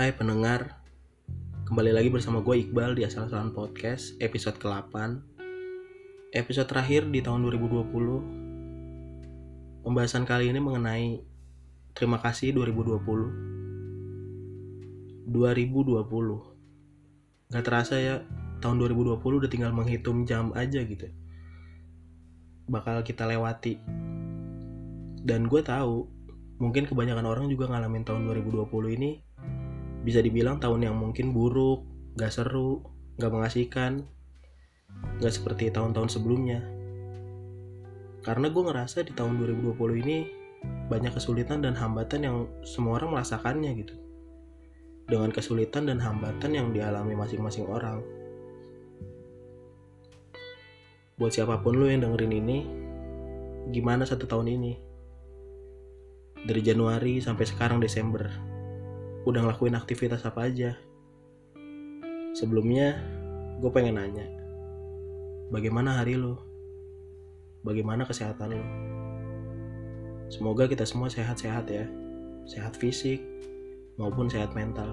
Hai pendengar, kembali lagi bersama gue Iqbal di Asal-Asalan Podcast episode ke-8 Episode terakhir di tahun 2020 Pembahasan kali ini mengenai Terima kasih 2020 2020 Gak terasa ya, tahun 2020 udah tinggal menghitung jam aja gitu. Bakal kita lewati. Dan gue tahu mungkin kebanyakan orang juga ngalamin tahun 2020 ini bisa dibilang tahun yang mungkin buruk, gak seru, gak mengasihkan, gak seperti tahun-tahun sebelumnya. Karena gue ngerasa di tahun 2020 ini banyak kesulitan dan hambatan yang semua orang merasakannya gitu. Dengan kesulitan dan hambatan yang dialami masing-masing orang. Buat siapa pun lo yang dengerin ini, gimana satu tahun ini? Dari Januari sampai sekarang Desember udah ngelakuin aktivitas apa aja. Sebelumnya, gue pengen nanya, bagaimana hari lo? Bagaimana kesehatan lo? Semoga kita semua sehat-sehat ya, sehat fisik maupun sehat mental.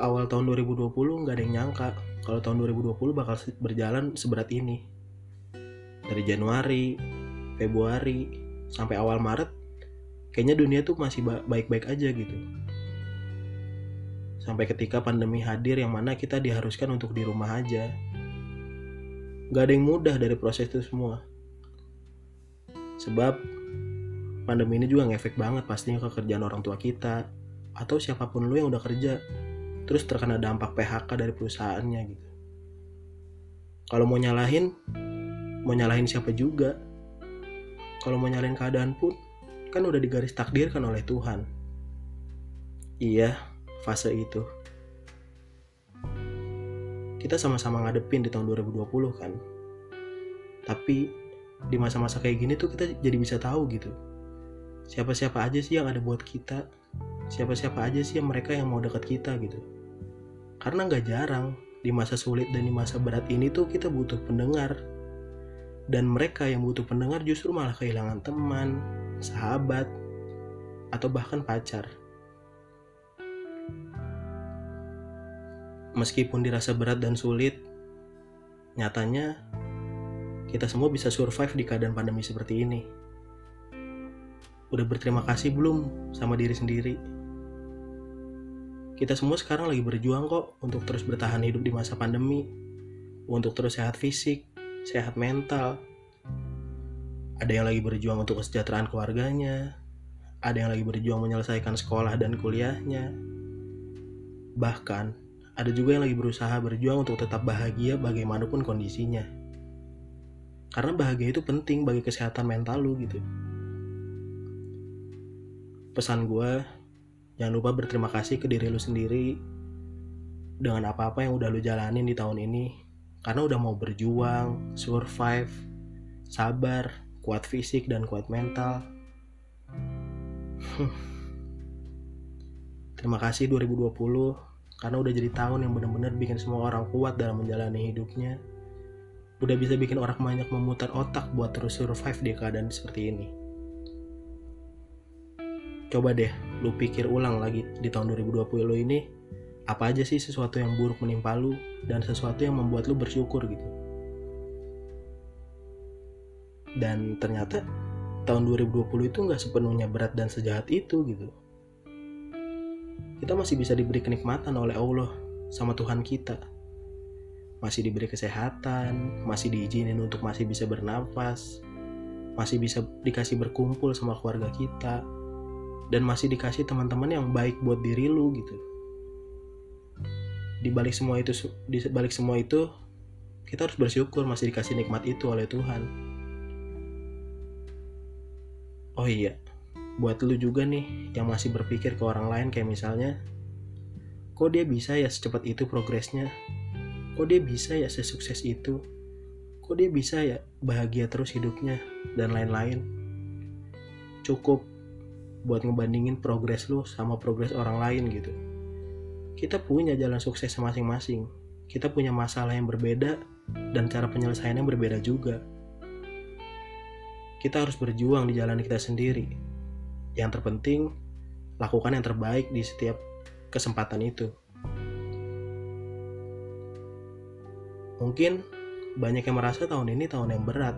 Awal tahun 2020 nggak ada yang nyangka kalau tahun 2020 bakal berjalan seberat ini. Dari Januari, Februari, sampai awal Maret kayaknya dunia tuh masih baik-baik aja gitu. Sampai ketika pandemi hadir yang mana kita diharuskan untuk di rumah aja. Gak ada yang mudah dari proses itu semua. Sebab pandemi ini juga ngefek banget pastinya ke kerjaan orang tua kita atau siapa pun lu yang udah kerja terus terkena dampak PHK dari perusahaannya gitu. Kalau mau nyalahin, mau nyalahin siapa juga. Kalau mau nyalahin keadaan pun, kan udah digaris takdirkan oleh Tuhan. Iya, fase itu. Kita sama-sama ngadepin di tahun 2020 kan. Tapi di masa-masa kayak gini tuh kita jadi bisa tahu gitu. Siapa-siapa aja sih yang ada buat kita. Siapa-siapa aja sih yang mereka yang mau dekat kita gitu. Karena nggak jarang di masa sulit dan di masa berat ini tuh kita butuh pendengar. Dan mereka yang butuh pendengar justru malah kehilangan teman, sahabat, atau bahkan pacar. Meskipun dirasa berat dan sulit, nyatanya kita semua bisa survive di keadaan pandemi seperti ini. Udah berterima kasih belum sama diri sendiri? Kita semua sekarang lagi berjuang kok untuk terus bertahan hidup di masa pandemi, untuk terus sehat fisik, sehat mental, ada yang lagi berjuang untuk kesejahteraan keluarganya, ada yang lagi berjuang menyelesaikan sekolah dan kuliahnya. Bahkan, ada juga yang lagi berusaha berjuang untuk tetap bahagia bagaimanapun kondisinya. Karena bahagia itu penting bagi kesehatan mental lu gitu. Pesan gue, jangan lupa berterima kasih ke diri lu sendiri dengan apa-apa yang udah lu jalanin di tahun ini. Karena udah mau berjuang, survive, sabar, kuat fisik dan kuat mental. Terima kasih 2020 karena udah jadi tahun yang benar-benar bikin semua orang kuat dalam menjalani hidupnya. Udah bisa bikin orang banyak memutar otak buat terus survive di keadaan seperti ini. Coba deh, lu pikir ulang lagi di tahun 2020 lo ini, apa aja sih sesuatu yang buruk menimpa lu dan sesuatu yang membuat lu bersyukur gitu dan ternyata tahun 2020 itu nggak sepenuhnya berat dan sejahat itu gitu. Kita masih bisa diberi kenikmatan oleh Allah sama Tuhan kita. Masih diberi kesehatan masih diizinin untuk masih bisa bernafas masih bisa dikasih berkumpul sama keluarga kita dan masih dikasih teman-teman yang baik buat diri lu gitu. Di balik semua itu di balik semua itu kita harus bersyukur masih dikasih nikmat itu oleh Tuhan oh iya buat lu juga nih yang masih berpikir ke orang lain kayak misalnya kok dia bisa ya secepat itu progresnya? Kok dia bisa ya sesukses itu? Kok dia bisa ya bahagia terus hidupnya? Dan lain-lain. Cukup buat ngebandingin progres lu sama progres orang lain gitu. Kita punya jalan sukses masing-masing. Kita punya masalah yang berbeda dan cara penyelesaiannya berbeda juga kita harus berjuang di jalan kita sendiri. Yang terpenting, lakukan yang terbaik di setiap kesempatan itu. Mungkin banyak yang merasa tahun ini tahun yang berat,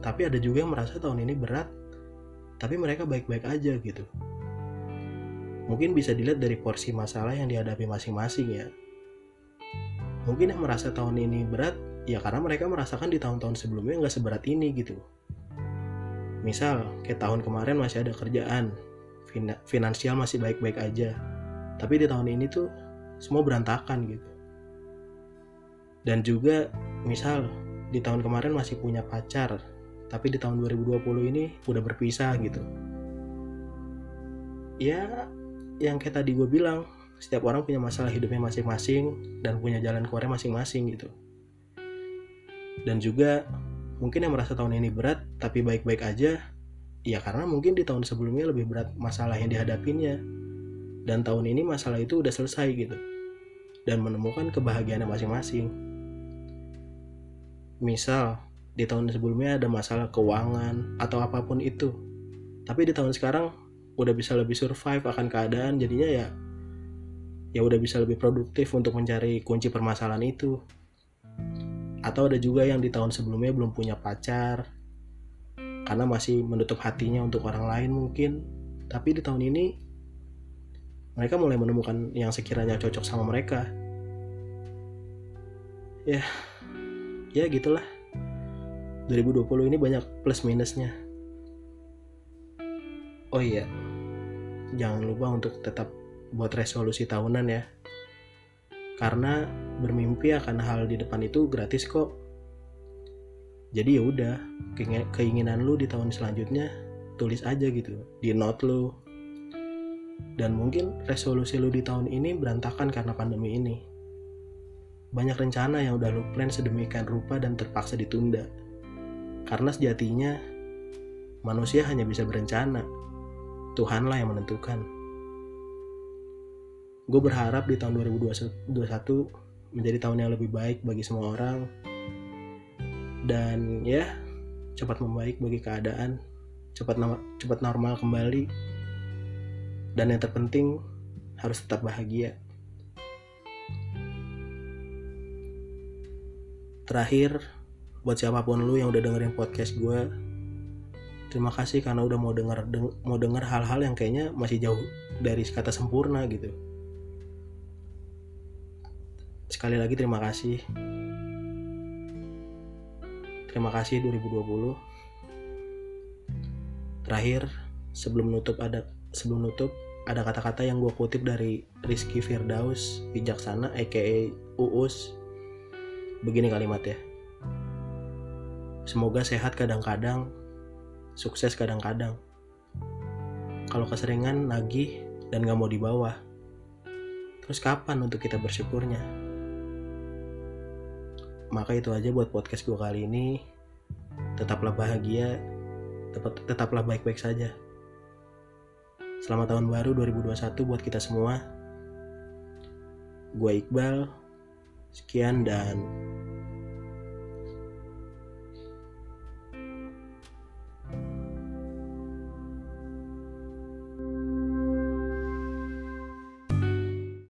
tapi ada juga yang merasa tahun ini berat, tapi mereka baik-baik aja gitu. Mungkin bisa dilihat dari porsi masalah yang dihadapi masing-masing ya. Mungkin yang merasa tahun ini berat, ya karena mereka merasakan di tahun-tahun sebelumnya nggak seberat ini gitu. Misal, kayak tahun kemarin masih ada kerjaan, finansial masih baik-baik aja. Tapi di tahun ini tuh semua berantakan gitu. Dan juga misal di tahun kemarin masih punya pacar, tapi di tahun 2020 ini udah berpisah gitu. Ya, yang kayak tadi gue bilang, setiap orang punya masalah hidupnya masing-masing dan punya jalan keluarnya masing-masing gitu. Dan juga mungkin yang merasa tahun ini berat tapi baik-baik aja, ya karena mungkin di tahun sebelumnya lebih berat masalah yang dihadapinya. Dan tahun ini masalah itu udah selesai gitu. Dan menemukan kebahagiaannya masing-masing misal di tahun sebelumnya ada masalah keuangan atau apa pun itu tapi di tahun sekarang udah bisa lebih survive akan keadaan jadinya ya ya udah bisa lebih produktif untuk mencari kunci permasalahan itu atau ada juga yang di tahun sebelumnya belum punya pacar karena masih menutup hatinya untuk orang lain mungkin. Tapi di tahun ini mereka mulai menemukan yang sekiranya cocok sama mereka. Ya ya gitulah. 2020 ini banyak plus minusnya. Oh iya jangan lupa untuk tetap buat resolusi tahunan ya. Karena bermimpi akan hal di depan itu gratis kok jadi ya udah keinginan lu di tahun selanjutnya tulis aja gitu di note lu dan mungkin resolusi lu di tahun ini berantakan karena pandemi ini banyak rencana yang udah lu plan sedemikian rupa dan terpaksa ditunda. Karena sejatinya, manusia hanya bisa berencana. Tuhanlah yang menentukan. Gue berharap di tahun 2021 menjadi tahun yang lebih baik bagi semua orang. Dan ya, cepat membaik bagi keadaan, cepat cepat normal kembali. Dan yang terpenting harus tetap bahagia. terakhir buat siapa pun lu yang udah dengerin podcast gue terima kasih karena udah mau denger deng mau denger hal-hal yang kayaknya masih jauh dari kata sempurna gitu sekali lagi terima kasih terima kasih 2020 terakhir sebelum nutup ada sebelum nutup ada kata-kata yang gue kutip dari Rizky Firdaus bijaksana aka Uus Begini kalimatnya. Semoga sehat kadang-kadang, sukses kadang-kadang. Kalau keseringan nagih dan gak mau dibawa, terus kapan untuk kita bersyukurnya? Maka itu aja buat podcast gue kali ini. Tetaplah bahagia, tetap, tetaplah baik-baik saja. Selamat tahun baru 2021 buat kita semua. Gue Iqbal. Sekian dan